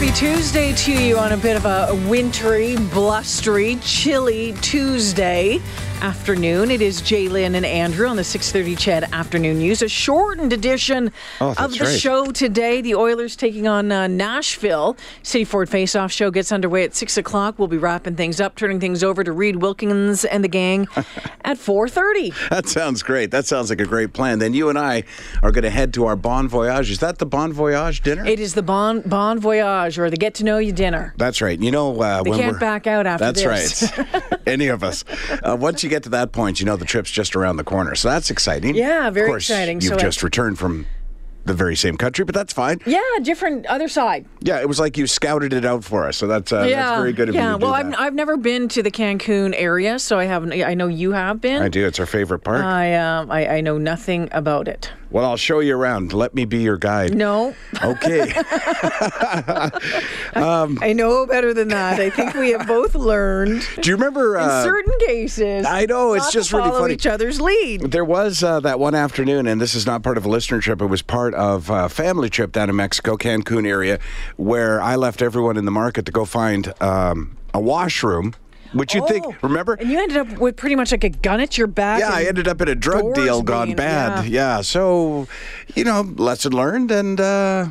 Happy Tuesday to you on a bit of a wintry, blustery, chilly Tuesday afternoon. It is J'lyn and Andrew on the 6:30 CHED Afternoon News, a shortened edition Oh, of the right. show today. The Oilers taking on uh, Nashville. City Ford Face-Off show gets underway at six o'clock. We'll be wrapping things up, turning things over to Reed Wilkins and the gang at 4:30. That sounds great. That sounds like a great plan. Then you and I are going to head to our Bon Voyage. Is that the Bon Voyage dinner? It is the Bon Bon Voyage or the Get to Know You dinner. That's right. You know, uh, They can't back out after that's this. right. Any of us. Uh, once you get to that point, you know the trip's just around the corner. So that's exciting. Yeah, very of course, exciting. You've So, just returned from the very same country, but that's fine. Yeah, different other side. Yeah, it was like you scouted it out for us. So that's uh, yeah, that's very good of yeah. you do well, I've. I've never been to the Cancun area, so I haven't. I know you have been. I do. It's our favorite part. I um, I, I know nothing about it. Well, I'll show you around. Let me be your guide. No, Okay. I know better than that. I think we have both learned do you remember? in Uh, certain cases. I know, it's just really funny. each other's lead. There was uh, that one afternoon, and this is not part of a listener trip. It was part of a family trip down in Mexico, Cancun area, where I left everyone in the market to go find um, a washroom, which you'd Oh, think, remember? And you ended up with pretty much like a gun at your back. Yeah, I ended up in a drug deal gone being- bad. Yeah. so, you know, lesson learned and uh,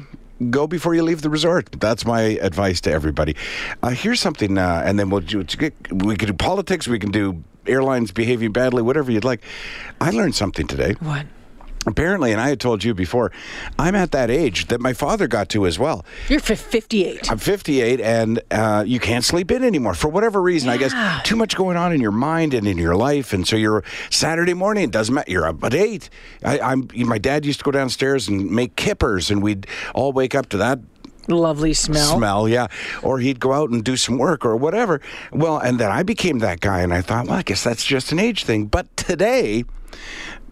go before you leave the resort. That's my advice to everybody. Uh, here's something, uh, and then we'll do, we can do politics, we can do airlines behaving badly, whatever you'd like. I learned something today. What? Apparently, and I had told you before, I'm at that age that my father got to as well. You're 58. I'm 58, and uh, you can't sleep in anymore for whatever reason. I guess too much going on in your mind and in your life, and so you're Saturday morning. It doesn't matter. You're up at eight. I, I'm. My dad used to go downstairs and make kippers, and we'd all wake up to that Lovely smell. smell, yeah. Or he'd go out and do some work or whatever. Well, and then I became that guy, and I thought, well, I guess that's just an age thing. But today,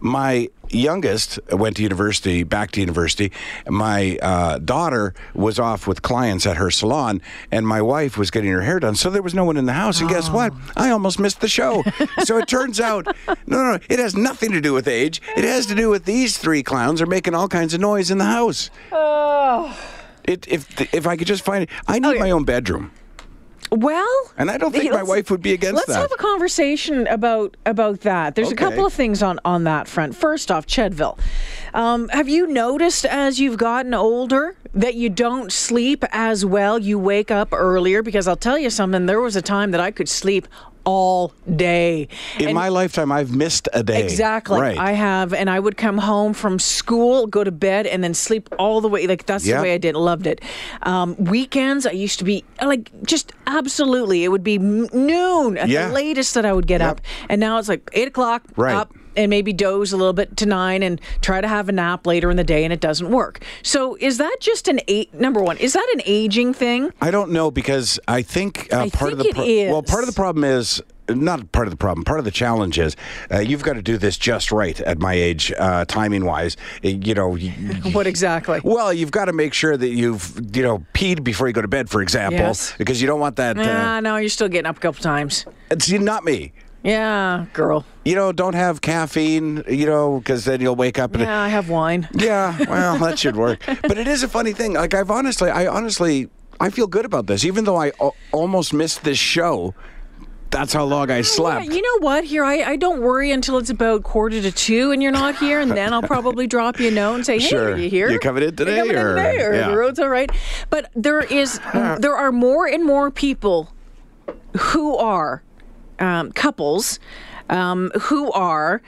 my youngest went to university, back to university. My uh, daughter was off with clients at her salon, and my wife was getting her hair done. So there was no one in the house. And guess what? I almost missed the show. so it turns out, no, no, it has nothing to do with age. It has to do with these three clowns are making all kinds of noise in the house. Oh. It, if if I could just find it, I need Okay. my own bedroom, Well, and I don't think my wife would be against that. Let's have a conversation about about that. There's a couple of things on on that front. First off, Chedville, um, have you noticed as you've gotten older that you don't sleep as well? You wake up earlier because I'll tell you something. There was a time that I could sleep all day. in And- my lifetime, I've missed a day. Exactly. Right. I have, and I would come home from school, go to bed, and then sleep all the way. Like that's Yeah. the way I did. Loved it. Um, weekends, I used to be like just absolutely. It would be noon at Yeah. the latest that I would get Yep. up, and now it's like eight o'clock. Right. Up. And maybe doze a little bit to nine and try to have a nap later in the day, and it doesn't work. So, is that just an eight? Number one, is that an aging thing? I don't know because I think uh, I part of the think it well, part of the problem is not part of the problem. Part of the challenge is uh, you've got to do this just right at my age, uh, timing wise. You know. What exactly? well, you've got to make sure that you've you know peed before you go to bed, for example, Yes. because you don't want that. Ah, Uh, no, you're still getting up a couple times. see, not me. Yeah, girl. You know, don't have caffeine. You know, because then you'll wake up and Yeah, I have wine. Yeah, well, that should work. But it is a funny thing. Like I've honestly, I honestly, I feel good about this, even though I a- almost missed this show. That's how long I slept. Yeah, you know what? Here, I, I don't worry until it's about quarter to two and you're not here, and then I'll probably drop you a note and say, "Hey, Sure. are you here? You coming in today, coming in or- today, or yeah. the road's all right?" But there is, there are more and more people who are um, couples um, who are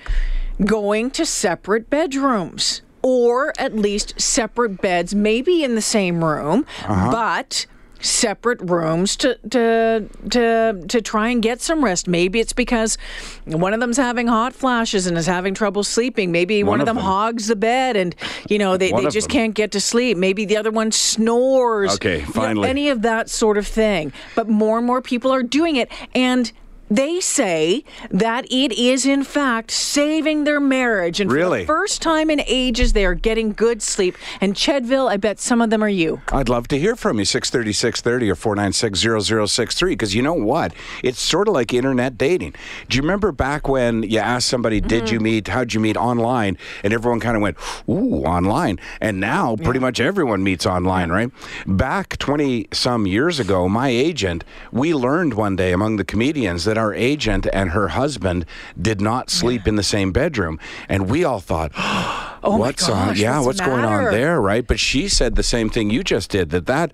going to separate bedrooms or at least separate beds, maybe in the same room, Uh-huh. but separate rooms to to to to try and get some rest. Maybe it's because one of them's having hot flashes and is having trouble sleeping. Maybe one, One of them, them. hogs the bed and you know they, One they just them. can't get to sleep. Maybe the other one snores. Okay, You know, finally. any of that sort of thing. But more and more people are doing it and they say that it is in fact saving their marriage and for Really? the first time in ages they are getting good sleep and chedville i bet some of them are you I'd love to hear from you, 630 630 or 496 0063, because you know what? It's sort of like internet dating. Do you remember back when you asked somebody, did Mm-hmm. you meet, how'd you meet online? And everyone kind of went, ooh, online. And now pretty much everyone meets online, right? Back 20 some years ago, my agent, we learned one day among the comedians that our agent and her husband did not sleep in the same bedroom. And we all thought, Oh my what's on? Yeah, what's what's going on there, right? But she said the same thing you just did that that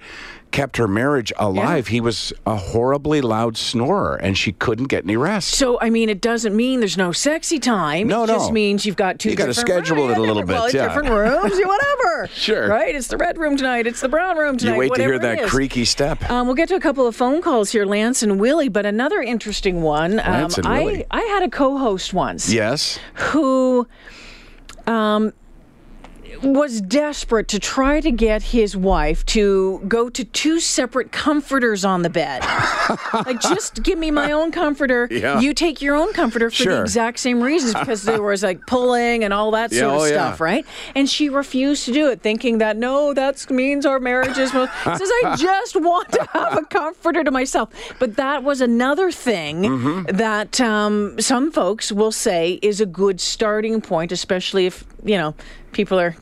kept her marriage alive. He was a horribly loud snorer and she couldn't get any rest. so i mean it doesn't mean there's no sexy time No, it just means you've got two You gotta different schedule it a little well, bit, yeah. different rooms whatever Sure. right it's the red room tonight it's the brown room tonight You wait to hear that creaky step. Um, we'll get to a couple of phone calls here, Lance and Willie, but another interesting one. Um, Lance and I, Willie. I had a co-host once yes. who um, was desperate to try to get his wife to go to two separate comforters on the bed. like, just give me my own comforter. Yeah. You take your own comforter for the exact same reasons because there was like pulling and all that Yeah, sort of oh, yeah. stuff, right? And she refused to do it, thinking that no, that means our marriage is. Says I just want to have a comforter to myself. But that was another thing Mm-hmm. that um, some folks will say is a good starting point, especially if you know people are.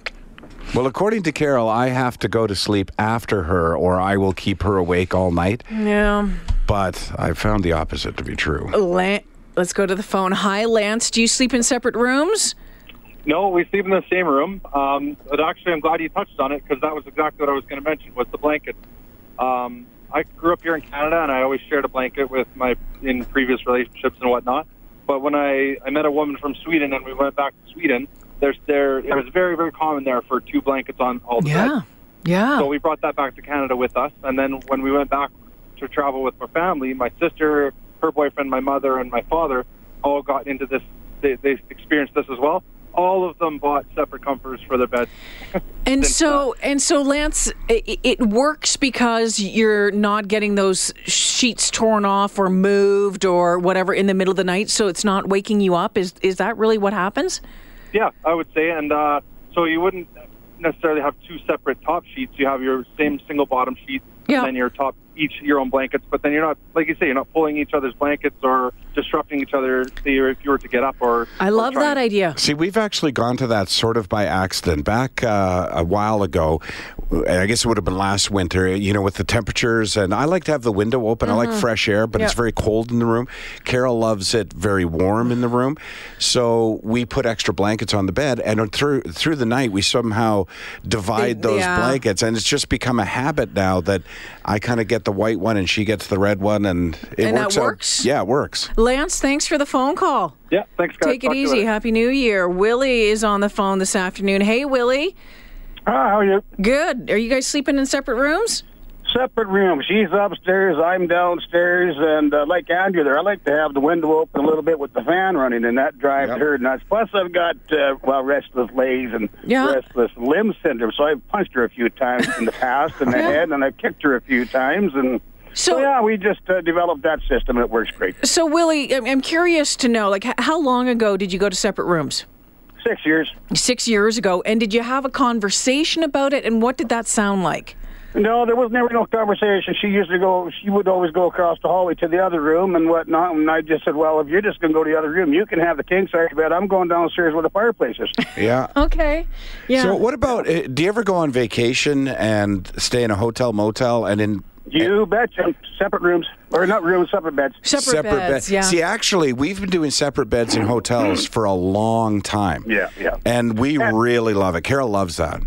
Well, according to Carol, I have to go to sleep after her or I will keep her awake all night. Yeah. But I found the opposite to be true. Lan- Let's go to the phone. Hi, Lance. Do you sleep in separate rooms? No, we sleep in the same room. Um, but actually, I'm glad you touched on it because that was exactly what I was going to mention was the blanket. Um, I grew up here in Canada, and I always shared a blanket with my in previous relationships and whatnot. But when I, I met a woman from Sweden, and we went back to Sweden, there's there it was very very common there for two blankets on all the Yeah. beds. Yeah. So we brought that back to Canada with us, and then when we went back to travel with my family, my sister, her boyfriend, my mother, and my father all got into this. They, they experienced this as well. All of them bought separate comforters for their beds. And so, and so, Lance, it, it works because you're not getting those sheets torn off or moved or whatever in the middle of the night, so it's not waking you up. Is is that really what happens? Yeah, I would say, and uh, so you wouldn't necessarily have two separate top sheets. You have your same single bottom sheet, Yeah. and then your top each your own blankets. But then you're not, like you say, you're not pulling each other's blankets or disrupting each other. Say if you were to get up or. I love try that idea. See, we've actually gone to that sort of by accident. Back uh, a while ago, I guess it would have been last winter, you know, with the temperatures. And I like to have the window open. I like fresh air, but it's very cold in the room. Carol loves it very warm in the room. So we put extra blankets on the bed. And through, through the night, we somehow divide They- those yeah. blankets. And it's just become a habit now that I kind of get the white one and she gets the red one. And it And that works. out- works? Yeah, it works. Lance, thanks for the phone call. Yeah, thanks, guys. Take it Talk to you easy. Happy New Year. Willie is on the phone this afternoon. Hey, Willie. Ah, how are you? Good. Are you guys sleeping in separate rooms? Separate rooms. She's upstairs, I'm downstairs, and uh, like Andrew there, I like to have the window open a little bit with the fan running, and that drives Yep. her nuts. Plus, I've got uh, well restless legs and Yeah. restless limb syndrome, so I've punched her a few times in the past in the Yeah. head, and I've kicked her a few times, and So, so yeah, we just uh, developed that system, and it works great. so Willie, I'm- I'm curious to know, like, how long ago did you go to separate rooms? Six years. Six years ago. And did you have a conversation about it? And what did that sound like? No, there was never no conversation. She used to go. She would always go across the hallway to the other room and whatnot. And I just said, "Well, if you're just going to go to the other room, you can have the king size bed. I'm going downstairs where the fireplace is." Yeah. Okay. Yeah. So, what about? uh, Do you ever go on vacation and stay in a hotel, motel, and in You betcha. Separate rooms, or not rooms, separate beds. separate, beds. beds? Yeah. See, actually, we've been doing separate beds in hotels for a long time. Yeah, yeah. And we really love it. Carol loves that.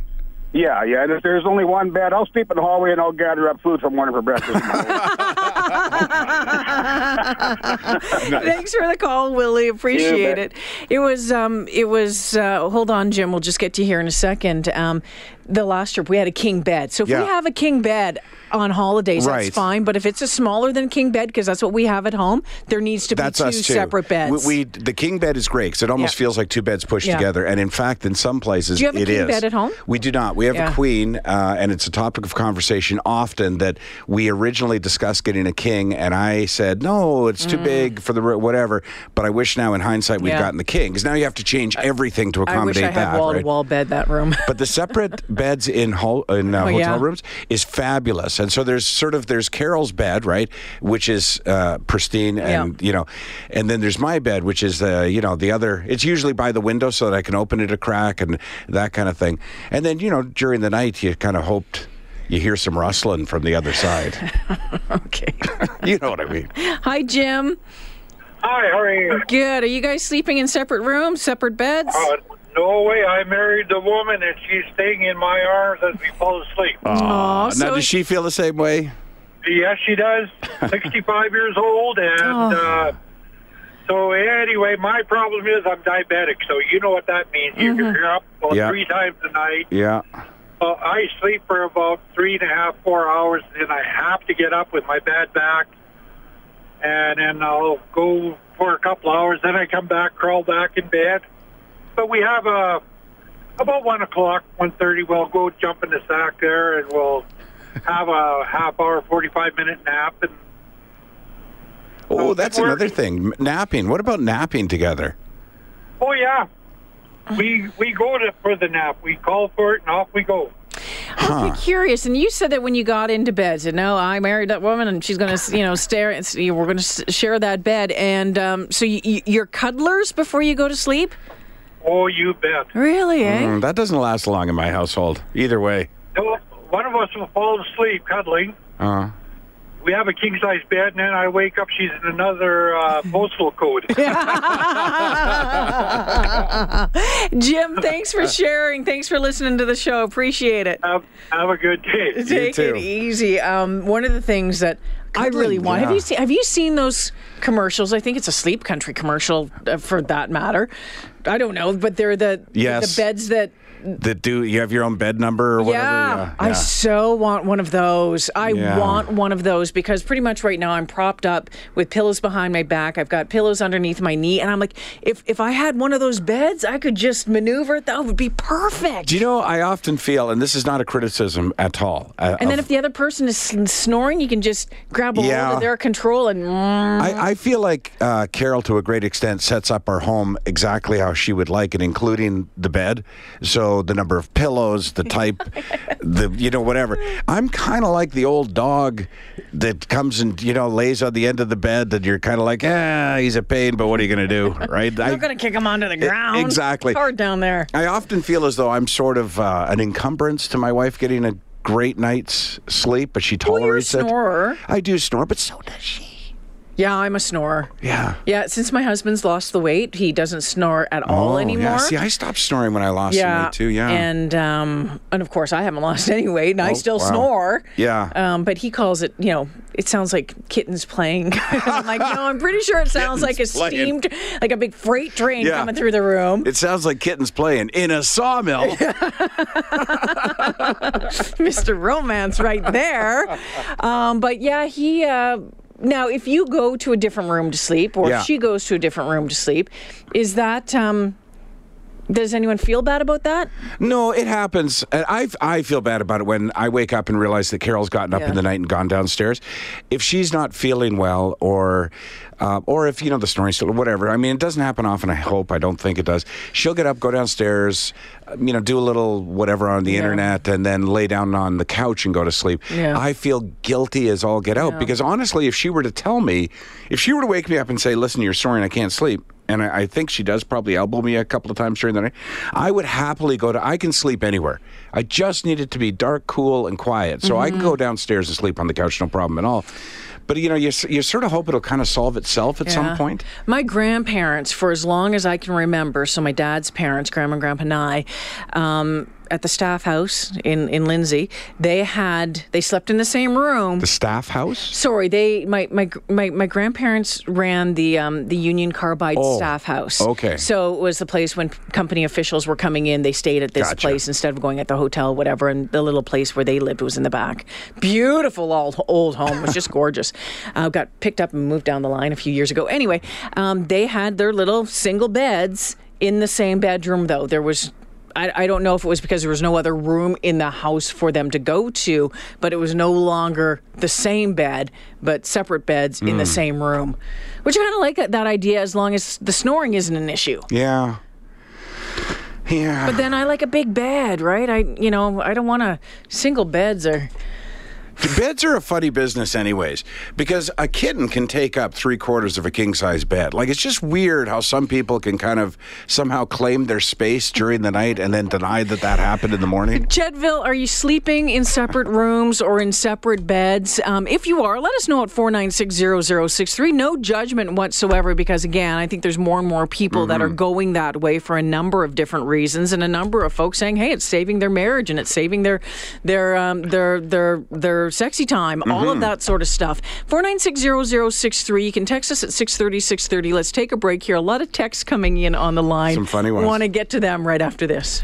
Yeah, yeah. And if there's only one bed, I'll sleep in the hallway and I'll gather up food from one for her breakfast. Thanks for the call, Willie. Appreciate bet. it. It was, um, it was. Uh, hold on, Jim. We'll just get to you here in a second. Um, the last trip we had a king bed. So if Yeah. we have a king bed on holidays, Right. that's fine. But if it's a smaller than king bed, because that's what we have at home, there needs to be That's two us too. separate beds. We, we the king bed is great because it almost Yeah. feels like two beds pushed Yeah. together. And in fact, in some places, Do you have a it king is. bed at home? We do not. We have a queen, uh, and it's a topic of conversation often. That we originally discussed getting a king, and I said no, it's too big for the whatever. But I wish now, in hindsight, we've Mm. Gotten the king because now you have to change everything to accommodate I wish I had that. wall to right? wall bed that room. But the separate beds in, hol- in uh, Oh, hotel yeah. rooms is fabulous, and so there's sort of there's Carol's bed, right, which is uh, pristine, and you know, and then there's my bed, which is the you know the other. It's usually by the window so that I can open it a crack and that kind of thing. And then you know during the night you kind of hoped you hear some rustling from the other side. okay. you know what I mean? Hi, Jim. Hi, how are you? Good. Are you guys sleeping in separate rooms, separate beds? Uh, no way. I married the woman, and she's staying in my arms as we fall asleep. Aw, now so does she feel the same way? yes, she does. 65 years old, and uh, so anyway, my problem is I'm diabetic, so you know what that means. You- Mm-hmm. You're up about Yeah. three times a night. Yeah. Uh, I sleep for about three and a half, four hours, then I have to get up with my bad back, and then I'll go for a couple hours. Then I come back, crawl back in bed. But we have a about one o'clock, one thirty. We'll go jump in the sack there, and we'll have a half hour, forty-five minute nap, and Oh, that's it another thing. Napping. What about napping together? oh yeah, we we go to for the nap. We call for it, and off we go. I'm curious. And you said that when you got into bed, you know, I married that woman, and she's going to, you know, stare. And see, we're going to share that bed." And um, so you, you, you're cuddlers before you go to sleep. Oh, you bet. Really? Eh? Mm, that doesn't last long in my household. Either way. No, one of us will fall asleep cuddling. Uh, we have a king size bed, and then I wake up. She's in another uh, postal code. Jim, thanks for sharing. Thanks for listening to the show. Appreciate it. have, have a good day. Take too. it easy. Um, one of the things that I really Cuddling, want. Have you seen? Have you seen those commercials? I think it's a sleep country commercial, uh, for that matter. I don't know, but they're the Yes. the beds that. the do you have your own bed number or whatever? Yeah, I so want one of those. I Yeah. want one of those because pretty much right now I'm propped up with pillows behind my back. I've got pillows underneath my knee, and I'm like, if if I had one of those beds, I could just maneuver. That would be perfect. Do you know? I often feel, and this is not a criticism at all. uh, and then of- if the other person is snoring, you can just grab a Yeah. hold of their control and. I, I feel like uh, Carol, to a great extent, sets up our home exactly how she would like it, including the bed. So the number of pillows, the type, the you know whatever. I'm kind of like the old dog that comes and you know lays on the end of the bed, that you're kind of like, ah, he's a pain, but what are you going to do, right? I'm going to kick him onto the ground. exactly. Hard down there. I often feel as though I'm sort of uh, an encumbrance to my wife getting a great night's sleep, but she Well, you're tolerates it. I do snore, but so does she. Yeah, I'm a snorer. Yeah. Yeah, since my husband's lost the weight, he doesn't snore at all Oh, anymore. Yeah. See, I stopped snoring when I lost some weight too. Yeah. And um, and of course I haven't lost any weight, and I Oh, still wow. snore. Yeah. Um, but he calls it, you know, it sounds like kittens playing. I'm like, no, I'm pretty sure it sounds like a playing. steamed, like a big freight train Yeah. coming through the room. it sounds like kittens playing in a sawmill. Mr. Romance right there. Um, but yeah, he. Uh, now, if you go to a different room to sleep, or Yeah. if she goes to a different room to sleep, is that? Um, does anyone feel bad about that? no, it happens. And I I feel bad about it when I wake up and realize that Carol's gotten up Yeah. in the night and gone downstairs. If she's not feeling well, or uh, or if you know the snoring still, whatever. I mean, it doesn't happen often. I hope. I don't think it does. She'll get up, go downstairs, uh, you know, do a little whatever on the Yeah. internet, and then lay down on the couch and go to sleep. Yeah. I feel guilty as all get out Yeah. because honestly, if she were to tell me, if she were to wake me up and say, "Listen, you're snoring, I can't sleep," and I, think she does probably elbow me a couple of times during the night, I would happily go to. I can sleep anywhere. I just need it to be dark, cool, and quiet, so I can Mm-hmm. go downstairs and sleep on the couch, no problem at all. But you know, you, you sort of hope it'll kind of solve itself at Yeah. some point. My grandparents, for as long as I can remember, so my dad's parents, grandma and grandpa and I, um, at the staff house in in Lindsay. They had they slept in the same room. The staff house? Sorry, they my my my, my grandparents ran the um, the Union Carbide Oh, staff house. okay. So it was the place when company officials were coming in. They stayed at this Gotcha. place instead of going at the hotel, whatever. And the little place where they lived was in the back. Beautiful old old home. It was just gorgeous. Uh, got picked up and moved down the line a few years ago. Anyway, um, they had their little single beds in the same bedroom, though. There was I, I don't know if it was because there was no other room in the house for them to go to, but it was no longer the same bed, but separate beds in the hmm. same room. Which I kind of like that, that idea as long as the snoring isn't an issue. Yeah. Yeah. But then I like a big bed, right? I, you know, I don't want to. Single beds are. Beds are a funny business, anyways, because a kitten can take up three quarters of a king size bed. Like, it's just weird how some people can kind of somehow claim their space during the night and then deny that that happened in the morning. Chedville, are you sleeping in separate rooms or in separate beds? Um, if you are, let us know at 4960063. No judgment whatsoever, because again, I think there's more and more people that are going that way for a number of different reasons, and a number of folks saying, "Hey, it's saving their marriage and it's saving their their um, their their their sexy time." All of mm-hmm. that sort of stuff. 4960063. You can text us at 630 630. Let's take a break here. A lot of texts coming in on the line. Some funny ones. Want to get to them right after this.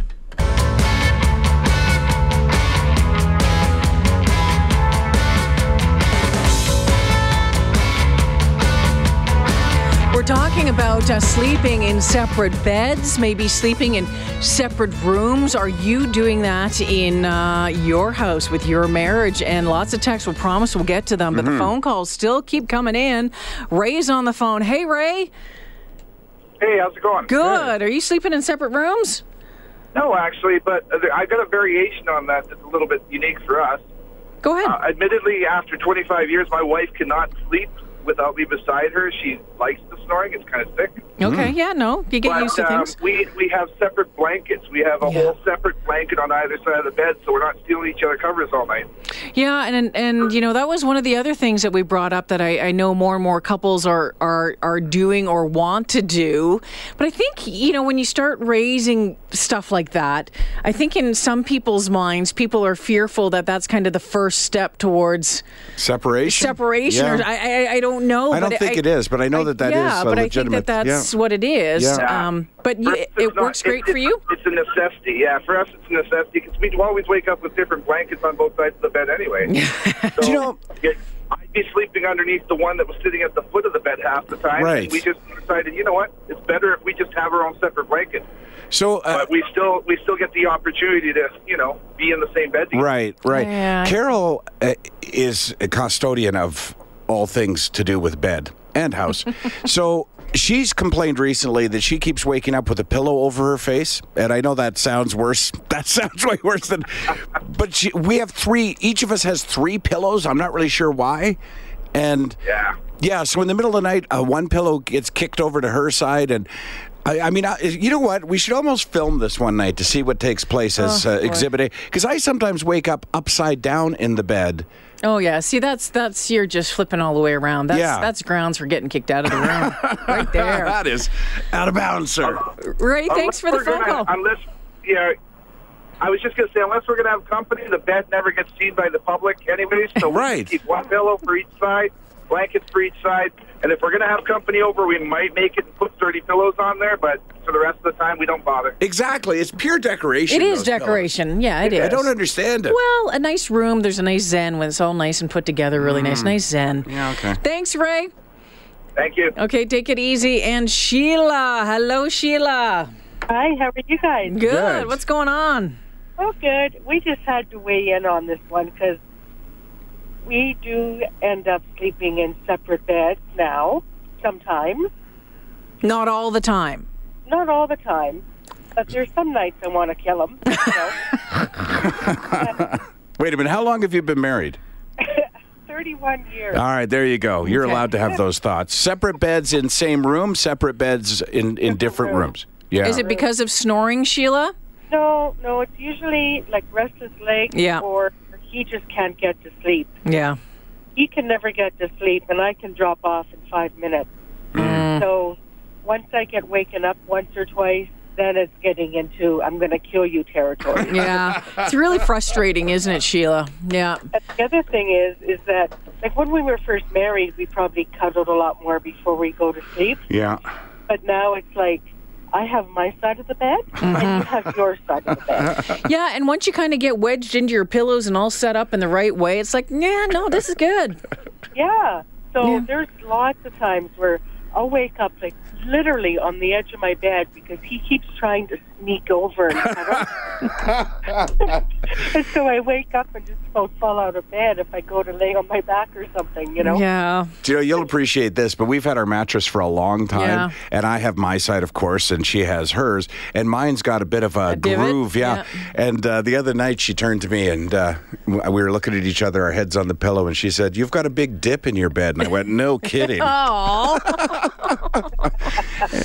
Talking about uh, sleeping in separate beds, maybe sleeping in separate rooms. Are you doing that in uh, your house with your marriage? And lots of texts. We'll promise we'll get to them, but the phone calls still keep coming in. Ray's on the phone. Hey, Ray. Hey, how's it going? Good. Are you sleeping in separate rooms? No, actually, but uh, I got a variation on that that's a little bit unique for us. Go ahead. Uh, admittedly, after 25 years, my wife cannot sleep without me beside her. She likes the snoring. It's kind of sick. okay. Yeah. No. You get used to But um, things. we we have separate blankets. We have a Yeah. whole separate blanket on either side of the bed, so we're not stealing each other covers all night. Yeah, and and you know that was one of the other things that we brought up that I, I know more and more couples are are are doing or want to do. But I think you know when you start raising stuff like that, I think in some people's minds, people are fearful that that's kind of the first step towards Separation? separation. Yeah. Or, I, I I don't know. I don't but think it is, but I know that that is yeah, a but I think that that's yeah. what it is. Yeah. Um, but you, For it, not- works great it's- for you. It's a necessity. Yeah, for us, it's a necessity because we always wake up with different blankets on both sides of the bed anyway. so, you know- it- I'd be sleeping underneath the one that was sitting at the foot of the bed half the time. Right. And we just decided, you know what? It's better if we just have our own separate blanket. So, uh, But we still we still get the opportunity to, you know, be in the same bed. together. Right, right. Yeah. Carol uh, is a custodian of all things to do with bed and house. so she's complained recently that she keeps waking up with a pillow over her face, and I know that sounds worse. That sounds way worse than. But she, we have three. Each of us has three pillows. I'm not really sure why, and Yeah. yeah, so in the middle of the night, uh, one pillow gets kicked over to her side, and I, I mean, I, you know what? We should almost film this one night to see what takes place as Oh, uh. Exhibit A, because I sometimes wake up upside down in the bed. Oh yeah, see that's that's you're just flipping all the way around. That's Yeah. that's grounds for getting kicked out of the room, right there. that is out of bounds, sir. Uh, Ray, thanks for the Unless we're phone gonna- call. Unless, yeah, I was just going to say, unless we're going to have company, the bed never gets seen by the public anyways. So we Right. keep one pillow for each side, blankets for each side. And if we're going to have company over, we might make it and put 30 pillows on there. But for the rest of the time, we don't bother. Exactly, it's pure decoration. It is those pillows. decoration. Yeah, it is. I don't understand it. Well, a nice room. There's a nice zen when it's all nice and put together. Really nice, nice zen. Mm. Yeah, okay. Thanks, Ray. Thank you. Okay, take it easy. And Sheila, hello, Sheila. Hi, how are you guys? Good. Good. What's going on? Oh, good. We just had to weigh in on this one because we do end up sleeping in separate beds now, sometimes. Not all the time. Not all the time, but there's some nights I want to kill them. You know? Wait a minute. How long have you been married? 31 years. All right, there you go. You're Okay. allowed to have those thoughts. Separate beds in same room, separate beds in, in different rooms. Yeah. Is it because of snoring, Sheila? No, no, it's usually like restless legs Yeah. or he just can't get to sleep. Yeah. He can never get to sleep, and I can drop off in five minutes. Mm. So once I get waken up once or twice, then it's getting into I'm going to kill you territory. Yeah. It's really frustrating, isn't it, Sheila? Yeah. And the other thing is, is that like when we were first married, we probably cuddled a lot more before we go to sleep. Yeah. But now it's like I have my side of the bed, and you mm-hmm. have your side of the bed. Yeah, and once you kind of get wedged into your pillows and all set up in the right way, it's like, yeah, no, this is good. Yeah. So Yeah. there's lots of times where I'll wake up like literally on the edge of my bed because he keeps trying to sneak over and so I wake up and just about fall out of bed if I go to lay on my back or something, you know? Yeah. Do you know, you'll appreciate this, but we've had our mattress for a long time, Yeah. and I have my side, of course, and she has hers, and mine's got a bit of a, A groove, yeah. Yeah. And uh, the other night, she turned to me, and uh, we were looking at each other, our heads on the pillow, and she said, "You've got a big dip in your bed," and I went, "No kidding." Oh,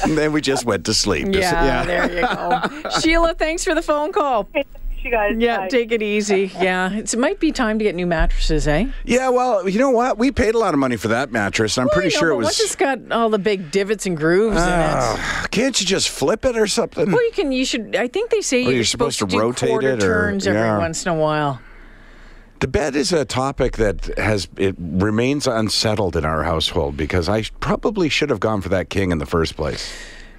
and then we just went to sleep. yeah, there you go. Sheila, thanks for the phone call. Okay, you guys. Yeah, bye. take it easy. Yeah, it's, it might be time to get new mattresses, eh? Yeah, well, you know what? We paid a lot of money for that mattress. I'm Well, pretty I know, sure it was. Once it's got all the big divots and grooves in it. Ah, can't you just flip it or something? Well, you can. You should. I think they say Or you're, you're supposed to do rotate it, or- turns every yeah. once in a while. The bed is a topic that has it remains unsettled in our household because I probably should have gone for that king in the first place.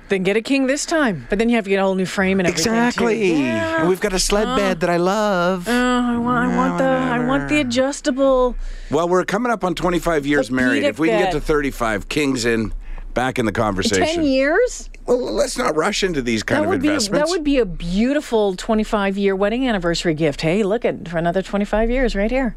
Then get a king this time, but then you have to get a whole new frame and everything. too. Exactly. Yeah. And we've got a sled oh. bed that I love. Oh, I want, I want the I want the adjustable. well, we're coming up on 25 years married. If we can get to 35, king's in back in the conversation. Ten years. Well, let's not rush into these kind That of would be that would be a beautiful 25 year wedding anniversary gift. Hey, look at for another 25 years right here.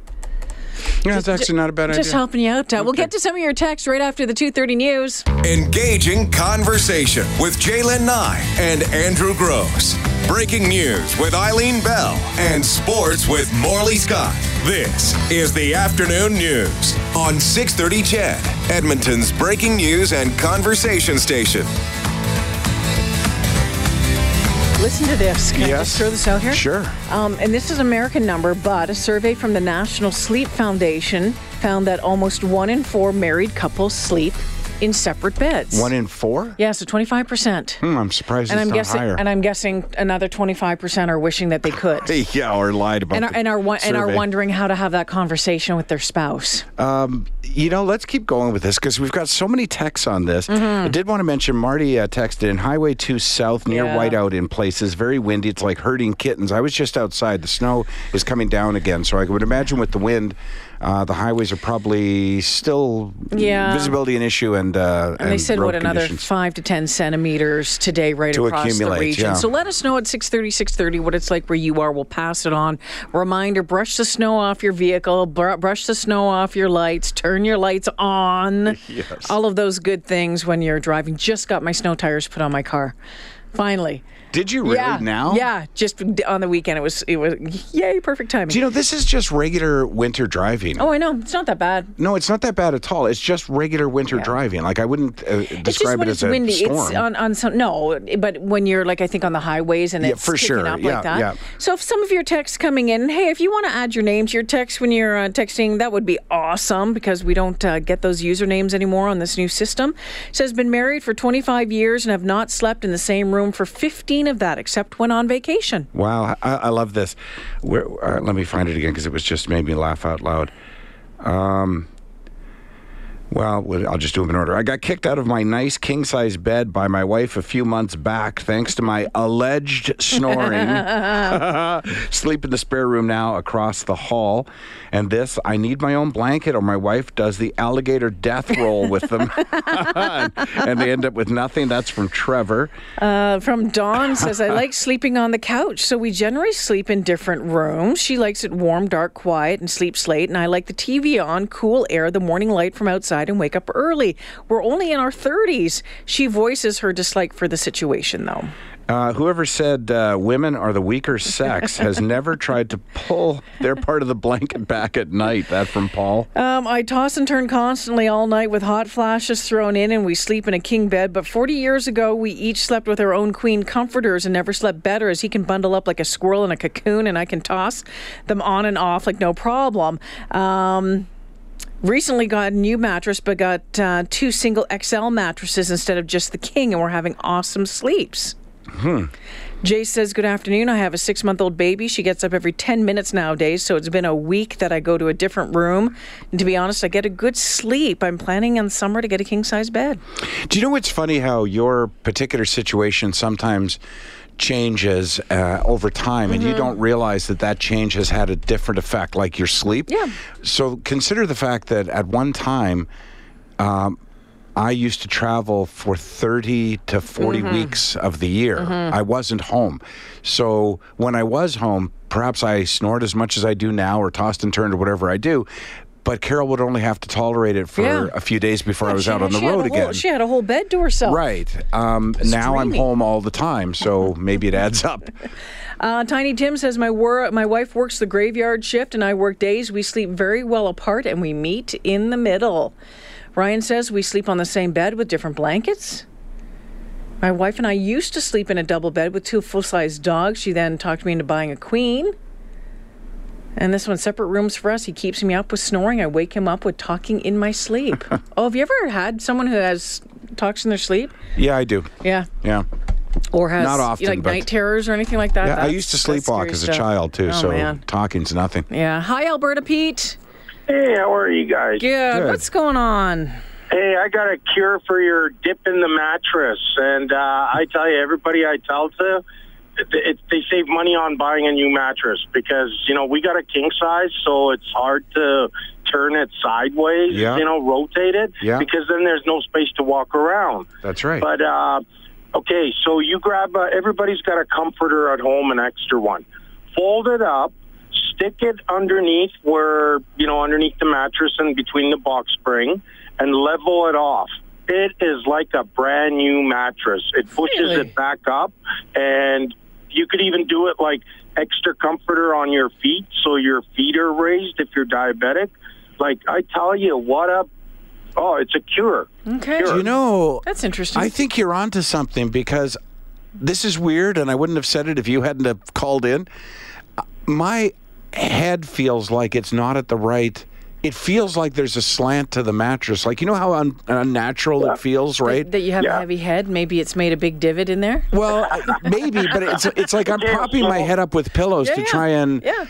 Yeah, it's actually not a bad Just idea. Just helping you out. Uh, We'll get to some of your texts right after the 2:30 news. Engaging conversation with J'lyn Nye and Andrew Grose. Breaking news with Eileen Bell and sports with Morley Scott. This is the afternoon news on 630 CHED, Edmonton's breaking news and conversation station. Listen to this. Can I Yes. just throw this out here? Sure. Um, and this is American number, but a survey from the National Sleep Foundation found that almost one in four married couples sleep in separate beds. One in four? yeah, so 25%. Hmm, I'm surprised and it's I'm guessing, higher. and I'm guessing another 25% are wishing that they could, yeah, or lied about and are, and are and are wondering how to have that conversation with their spouse. you know, let's keep going with this because we've got so many texts on this. I did want to mention Marty uh, texted in Highway 2 South near Yeah. Whiteout in places, very windy. It's like herding kittens. I was just outside. The snow is coming down again. So I would imagine with the wind, uh, the highways are probably still Yeah. visibility an issue and, uh, And they said what another five to ten centimeters today, right To across the region. yeah. So let us know at 6:30, 6:30 what it's like where you are. We'll pass it on. Reminder: brush the snow off your vehicle, br- brush the snow off your lights, turn your lights on. Yes. All of those good things when you're driving. Just got my snow tires put on my car. Finally. Did you really yeah. now? Yeah. Just on the weekend. It was. It was. Yay! Perfect timing. Do you know, this is just regular winter driving. oh, I know. It's not that bad. No, it's not that bad at all. It's just regular winter driving. Like I wouldn't uh, It's just describe when it it's as a windy. storm. It's on, on some no, but when you're like I think on the highways and Yeah, it's for kicking sure. up Yeah, like that. yeah. So if some of your texts coming in, hey, if you want to add your name to your text when you're uh, texting, that would be awesome because we don't uh, get those usernames anymore on this new system. It says been married for 25 years and have not slept in the same room for 15 of that, except when on vacation. Wow, I, I love this. Where, uh, let me find it again because it was just made me laugh out loud. Um, well, I'll just do them in order. I got kicked out of my nice king size bed by my wife a few months back thanks to my alleged snoring. Sleep in the spare room now across the hall. And this, I need my own blanket or my wife does the alligator death roll with them. and they end up with nothing. That's from Trevor. Uh, from Dawn says, I like sleeping on the couch, so we generally sleep in different rooms. She likes it warm, dark, quiet, and sleeps late, and I like the TV on, cool air, the morning light from outside, and wake up early. We're only in our 30s. She voices her dislike for the situation, though. Uh, whoever said uh, women are the weaker sex has never tried to pull their part of the blanket back at night. That from Paul. Um, I toss and turn constantly all night with hot flashes thrown in, and we sleep in a king bed. But 40 years ago, we each slept with our own queen comforters and never slept better, as he can bundle up like a squirrel in a cocoon, and I can toss them on and off like no problem. Um, recently got a new mattress, but got uh, two single XL mattresses instead of just the king, and we're having awesome sleeps. Jay says, Good afternoon. I have a six month old baby. She gets up every 10 minutes nowadays, so it's been a week that I go to a different room. And to be honest, I get a good sleep. I'm planning on summer to get a king size bed. Do you know what's funny how your particular situation sometimes changes uh, over time and you don't realize that that change has had a different effect like your sleep Yeah. so consider the fact that at one time um, I used to travel for 30 to 40 weeks of the year. I wasn't home. So when I was home, perhaps I snored as much as I do now or tossed and turned or whatever I do. But Carol would only have to tolerate it for Yeah. a few days before I was out on the road whole- again. she had a whole bed to herself. Right. Um, now I'm home all the time, so maybe it adds up. Uh, Tiny Tim says my wor- my wife works the graveyard shift and I work days. We sleep very well apart and we meet in the middle. Ryan says we sleep on the same bed with different blankets. My wife and I used to sleep in a double bed with two full size dogs. She then talked me into buying a queen. And this one, separate rooms for us. He keeps me up with snoring. I wake him up with talking in my sleep. oh, have you ever had someone who has talks in their sleep? Yeah, I do. Yeah. Yeah. Or has Not you know, often, like night terrors or anything like that? Yeah, I used to that's sleepwalk as a stuff. child too, Oh, so man. talking's nothing. Yeah. Hi, Alberta Pete. Hey, how are you guys? Good. Good. What's going on? Hey, I got a cure for your dip in the mattress, and uh, I tell you, everybody I tell to, it, it, they save money on buying a new mattress because you know we got a king size, so it's hard to turn it sideways, Yeah. you know, rotate it, Yeah. because then there's no space to walk around. That's right. But uh, okay, so you grab. Uh, everybody's got a comforter at home, an extra one. Fold it up, stick it underneath where you know underneath the mattress and between the box spring, and level it off. It is like a brand new mattress. It pushes Really? it back up, and you could even do it like extra comforter on your feet, so your feet are raised if you're diabetic. Like I tell you, what a oh, it's a cure. Okay. Sure. you know, That's interesting. I think you're onto something because this is weird, and I wouldn't have said it if you hadn't have called in. Uh, My head feels like it's not at the right. It feels like there's a slant to the mattress. Like you know how un- unnatural it feels, right? that you have a heavy head. Maybe it's made a big divot in there. Well, maybe, but it's it's like I'm propping my head up with pillows Yeah, to yeah. try and Yeah.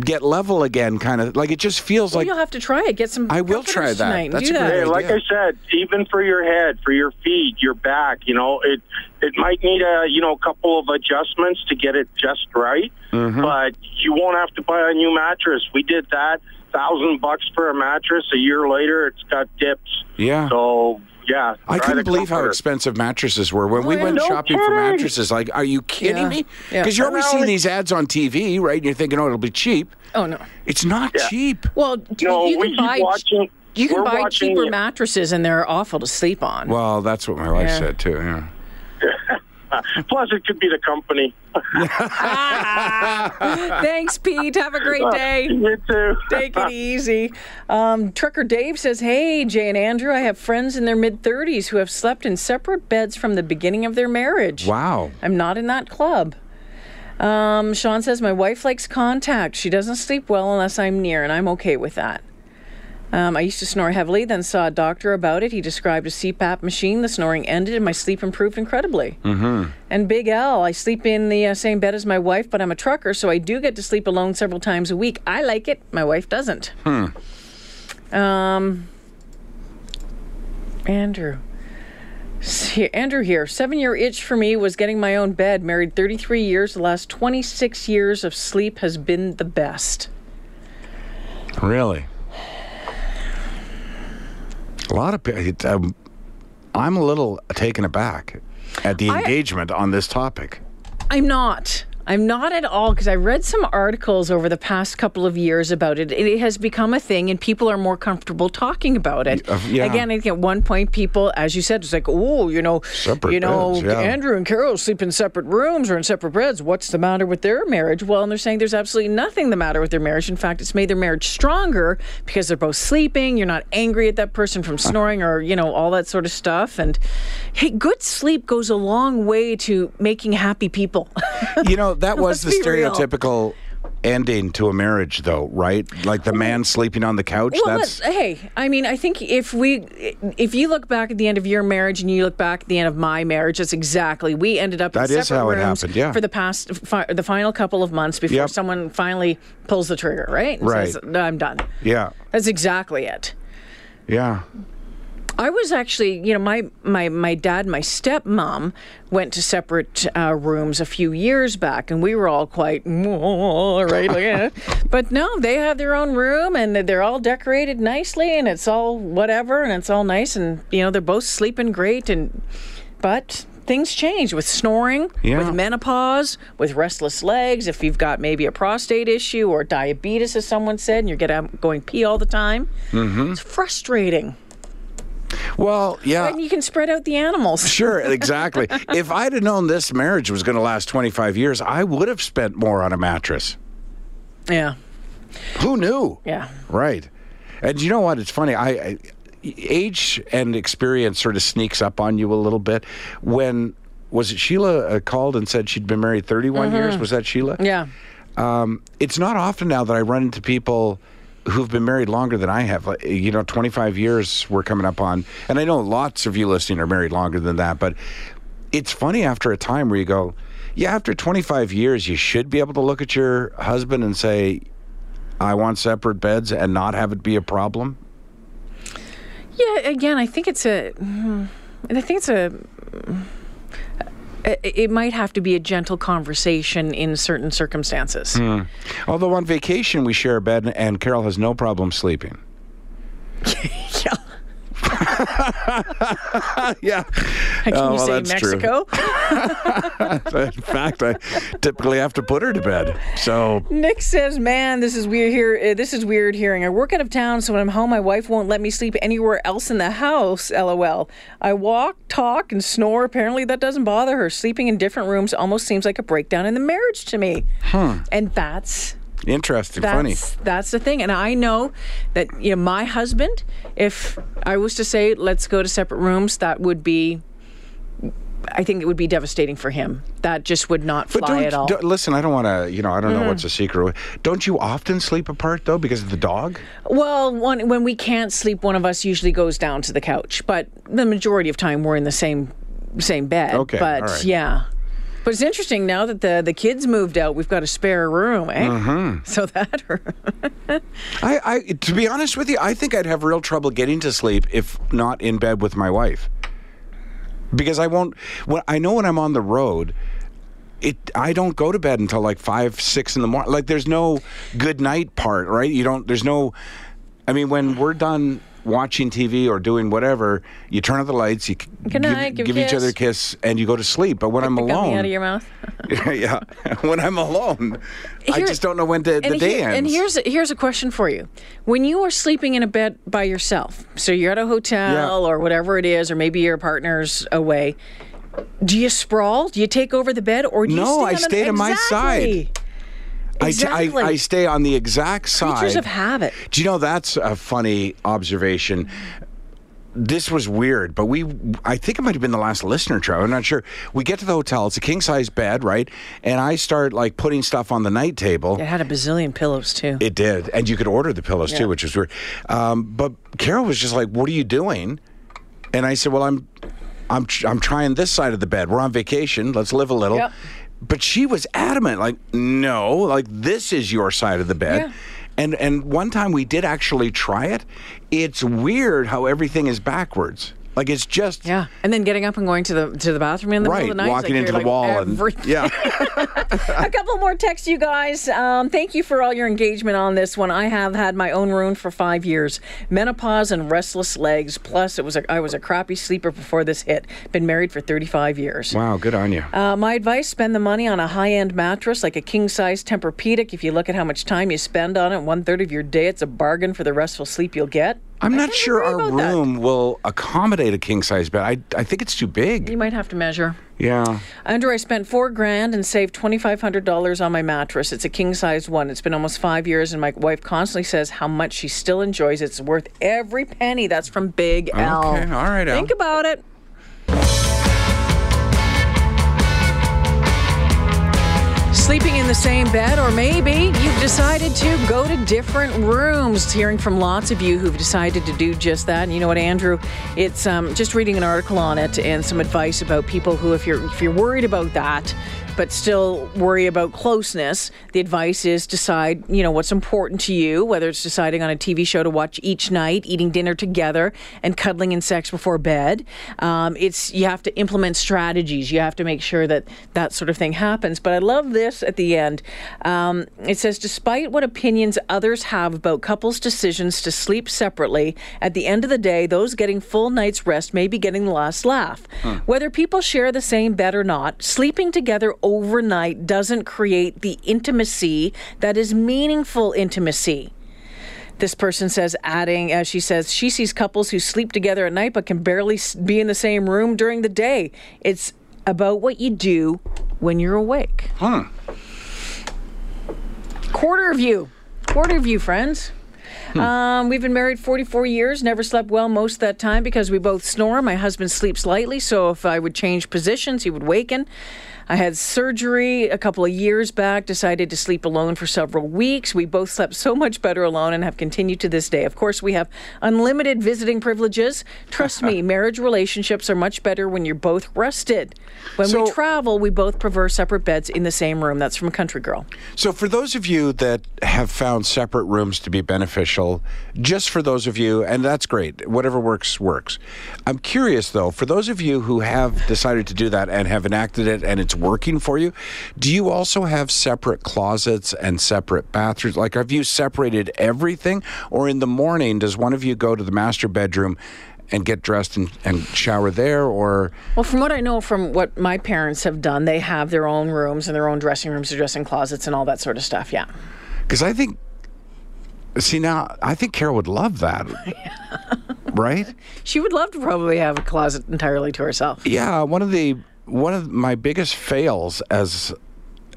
get level again. Kind of like it just feels Well, like you'll have to try it. Get some. I will try that. Tonight That's do a that. great Hey, like. I said, even for your head, for your feet, your back, you know, it it might need a you know a couple of adjustments to get it just right. Mm-hmm. But you won't have to buy a new mattress. We did that, thousand bucks for a mattress. A year later, it's got dips. yeah. So yeah, I couldn't the believe how expensive mattresses were when we oh, went No shopping for mattresses. Like, are you kidding Yeah. me? Yeah. Because you always And see these ads on TV, right? And you're thinking, oh, it'll be cheap. Oh no. It's not Yeah. cheap. Well, d- No, you we can buy. watching. You can buy cheaper the- mattresses, and they're awful to sleep on. Well, that's what my wife Yeah. said too. Yeah. Plus, it could be the company. Thanks, Pete. Have a great day. you too. Take it easy. Um, Trucker Dave says, Hey, Jay and Andrew, I have friends in their mid 30s who have slept in separate beds from the beginning of their marriage. Wow. I'm not in that club. Um, Sean says, My wife likes contact. She doesn't sleep well unless I'm near, and I'm okay with that. Um, I used to snore heavily, then saw a doctor about it. He described a CPAP machine. The snoring ended, and my sleep improved incredibly. Mm-hmm. And Big L, I sleep in the uh, same bed as my wife, but I'm a trucker, so I do get to sleep alone several times a week. I like it. My wife doesn't. Um, Andrew. See, Andrew here. Seven year itch for me was getting my own bed. Married 33 years. The last 26 years of sleep has been the best. Really? A lot of people. Um, I'm a little taken aback at the I- engagement on this topic. I'm not. I'm not at all because I read some articles over the past couple of years about it. It has become a thing, and people are more comfortable talking about it. Uh, yeah. Again, I think at one point, people, as you said, it's like, oh, you know, Separate you know, beds, yeah. Andrew and Carol sleep in separate rooms or in separate beds. What's the matter with their marriage? Well, and they're saying there's absolutely nothing the matter with their marriage. In fact, it's made their marriage stronger because they're both sleeping. You're not angry at that person from snoring or you know all that sort of stuff. And hey, good sleep goes a long way to making happy people. You know, that was the stereotypical ending to a marriage, though, right? Like the man sleeping on the couch. Well, that's hey, I mean, I think if we, if you look back at the end of your marriage and you look back at the end of my marriage, that's exactly we ended up That in is separate how it rooms happened, yeah. for the past fi- the final couple of months before Yep. someone finally pulls the trigger, right? And Right. says, "No, I'm done. yeah, That's exactly it. yeah. I was actually, you know, my my my dad, and my stepmom went to separate uh, rooms a few years back, and we were all quite right, like, eh. but no, they have their own room, and they're all decorated nicely, and it's all whatever, and it's all nice, and you know, they're both sleeping great, and but. Things change with snoring, Yeah. with menopause, with restless legs. If you've got maybe a prostate issue or diabetes, as someone said, and you're getting going pee all the time, it's frustrating. Well, yeah. And you can spread out the animals. Sure, exactly. if I'd have known this marriage was going to last 25 years, I would have spent more on a mattress. Yeah. Who knew? Yeah. Right. And you know what? It's funny. I, I age and experience sort of sneaks up on you a little bit. When was it Sheila uh, called and said she'd been married 31 years? Was that Sheila? Yeah. Um, it's not often now that I run into people who've been married longer than I have. You know, 25 years we're coming up on, and I know lots of you listening are married longer than that, but it's funny after a time where you go, yeah, after 25 years, you should be able to look at your husband and say, I want separate beds and not have it be a problem. Yeah. Again, I think it's a. mm, I think it's a. It, might have to be a gentle conversation in certain circumstances. Hmm. Although on vacation, we share a bed and Carol has no problem sleeping. Yeah. yeah. Can Oh, you well, say that's true. Mexico? In fact, I typically have to put her to bed. So Nick says, "Man, this is weird here. uh, This is weird hearing. I work out of town, so when I'm home, my wife won't let me sleep anywhere else in the house. LOL. I walk, talk, and snore. Apparently, that doesn't bother her. Sleeping in different rooms almost seems like a breakdown in the marriage to me. And that's interesting, that's funny. that's the thing. And I know that you know my husband. If I was to say, let's go to separate rooms, that would be." I think it would be devastating for him. That just would not fly at all. listen, I don't want to, you know, I don't Mm. know what's a secret. Don't you often sleep apart though because of the dog? Well, one, when we can't sleep, one of us usually goes down to the couch, but the majority of time we're in the same same bed. Okay, but all right. yeah. But it's interesting now that the the kids moved out, we've got a spare room, eh? Mm-hmm. So that I, I, to be honest with you, I think I'd have real trouble getting to sleep if not in bed with my wife. Because I won't. When I know when I'm on the road, it. I don't go to bed until like five, six in the morning. Like there's no good night part, right? You don't. There's no. I mean, when we're done watching TV or doing whatever, you turn on the lights, you c- Good night, give a give each other a kiss. and you go to sleep. But when I'm the alone, out of your mouth. yeah, when I'm alone, I just don't know when to, the day here- ends. And here's here's a question for you: When you are sleeping in a bed by yourself, so you're at a hotel Yeah. or whatever it is, or maybe your partner's away, do you sprawl? Do you take over the bed, or do you No, I on stay an- to my side. Exactly. I, I, stay on the exact side. Creatures of habit. Do you know that's a funny observation? This was weird, but we, I think it might have been the last listener, Trevor. I'm not sure. We get to the hotel, it's a king size bed, right? And I start like putting stuff on the night table. It had a bazillion pillows too. It did. And you could order the pillows Yeah. too, which was weird. Um, but Carol was just like, What are you doing? And I said, Well, I'm. I'm, tr- I'm trying this side of the bed. We're on vacation. Let's live a little. Yep. But she was adamant, like, no, like this is your side of the bed. Yeah. And and one time we did actually try it. It's weird how everything is backwards. Like it's just Yeah, and then getting up and going to the to the bathroom in the right, middle of the night, walking like into the like wall and yeah. a couple more texts, you guys. Um, thank you for all your engagement on this one. I have had my own room for five years, menopause and restless legs. Plus, it was a, I was a crappy sleeper before this hit. Been married for 35 years. wow, good on you. Uh, my advice: spend the money on a high-end mattress like a king-size Tempur-Pedic. If you look at how much time you spend on it, one third of your day, it's a bargain for the restful sleep you'll get. I'm I not sure our about that. room will accommodate a king size bed. I I think it's too big. You might have to measure. Yeah. Andrew, I spent four grand and saved twenty five hundred dollars on my mattress. It's a king size one. It's been almost five years, and my wife constantly says how much she still enjoys it. It's worth every penny. That's from Big L. Okay, all right, Al. Think about it. Sleeping in the same bed, or maybe you've decided to go to different rooms. Hearing from lots of you who've decided to do just that. And you know what, Andrew? It's um, just reading an article on it and some advice about people who, if you're if you're worried about that, but still worry about closeness, the advice is decide, you know, what's important to you, whether it's deciding on a TV show to watch each night, eating dinner together, and cuddling and sex before bed. Um, it's you have to implement strategies. You have to make sure that that sort of thing happens. But I love this at the end. Um, it says, despite what opinions others have about couples' decisions to sleep separately, at the end of the day, those getting full night's rest may be getting the last laugh. Whether people share the same bed or not, sleeping together overnight doesn't create the intimacy that is meaningful intimacy. This person says, adding, as she says, she sees couples who sleep together at night but can barely be in the same room during the day. It's about what you do when you're awake. Huh. Quarter of you. Quarter of you, friends. Um, we've been married 44 years, never slept well most of that time because we both snore. My husband sleeps lightly, so if I would change positions, he would waken. I had surgery a couple of years back, decided to sleep alone for several weeks. We both slept so much better alone and have continued to this day. Of course, we have unlimited visiting privileges. Trust me, marriage relationships are much better when you're both rested. When we travel, we both prefer separate beds in the same room. That's from a Country Girl. So, for those of you that have found separate rooms to be beneficial, just for those of you, and that's great, whatever works, works. I'm curious though, for those of you who have decided to do that and have enacted it and it's working for you, do you also have separate closets and separate bathrooms? Like, have you separated everything? Or in the morning, does one of you go to the master bedroom? And get dressed and, and shower there, or Well, from what I know from what my parents have done, they have their own rooms and their own dressing rooms, their dressing closets, and all that sort of stuff. Yeah. Because I think, see now, I think Carol would love that, right? She would love to probably have a closet entirely to herself. Yeah, one of the one of my biggest fails as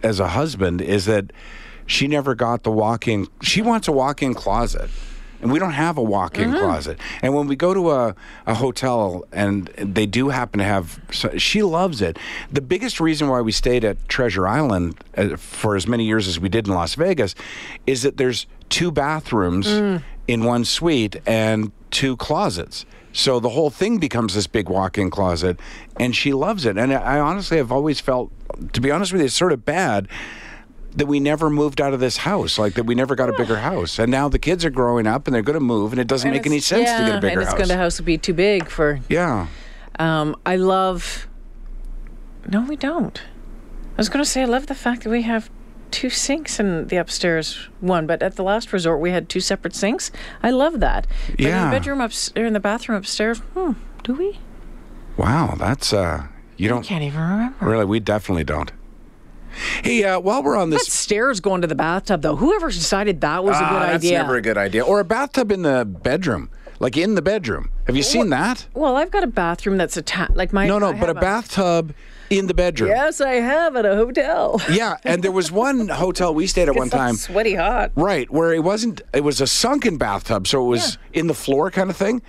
as a husband is that she never got the walk-in. She wants a walk-in closet. And we don't have a walk-in closet. And when we go to a, a hotel and they do happen to have, she loves it. The biggest reason why we stayed at Treasure Island uh, for as many years as we did in Las Vegas is that there's two bathrooms in one suite and two closets. So the whole thing becomes this big walk-in closet, and she loves it. And I honestly have always felt, to be honest with you, it's sort of bad that we never moved out of this house, like that we never got a bigger house. And now the kids are growing up and they're going to move, and it doesn't make any sense to get a bigger and it's house. going to house will be too big for. yeah. Um, I love. No, we don't. I was going to say I love the fact that we have two sinks in the upstairs one, but at the last resort we had two separate sinks. I love that. But in Yeah. the bedroom ups or in the bathroom upstairs, hmm, do we? Wow, that's uh, you don't I Can't even remember. really. We definitely don't. Hey, uh, while we're on That this, stairs going to the bathtub though. Whoever decided that was a Ah, good that's idea. That's never a good idea. Or a bathtub in the bedroom, like in the bedroom. Have you seen that? Well, I've got a bathroom that's attached. Like my No, no, but a bathtub in the bedroom. Yes, I have at a hotel. Yeah, and there was one hotel we stayed at one time. sweaty hot. Right, where it wasn't, it was a sunken bathtub, so it was in the floor kind of thing.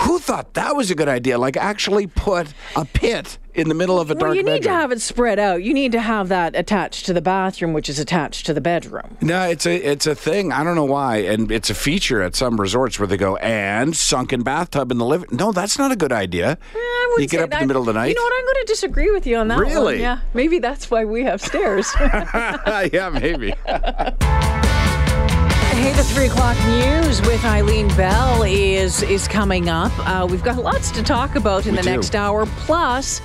Who thought that was a good idea? Like, actually put a pit in the middle of a Well, dark you need to have it spread out. You need to have that attached to the bathroom, which is attached to the bedroom. no, it's a it's a thing. I don't know why, and it's a feature at some resorts where they go and sunken bathtub in the living. No, that's not a good idea. Eh, I You get up in the middle of the night. You know what? I'm going to disagree with you on that one. Really? Yeah. Maybe that's why we have stairs. yeah, maybe. Hey, the three o'clock news with Eileen Bell is is coming up. Uh, we've got lots to talk about in We the do. next hour. Plus,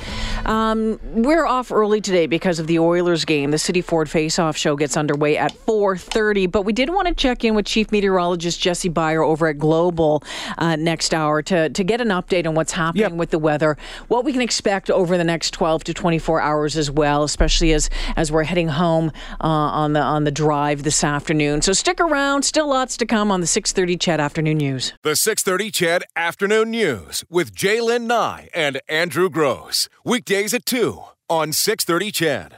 um, we're off early today because of the Oilers game. The City Ford Face-Off show gets underway at 4:30. But we did want to check in with Chief Meteorologist Jesse Beyer over at Global uh, next hour to to get an update on what's happening Yep. with the weather, what we can expect over the next 12 to 24 hours as well, especially as as we're heading home uh, on the on the drive this afternoon. So stick around. Still lots to come on the 6:30 CHED Afternoon News. The 630 CHED Afternoon News with J'lyn Nye and Andrew Grose. Weekdays at 2 on 630 CHED.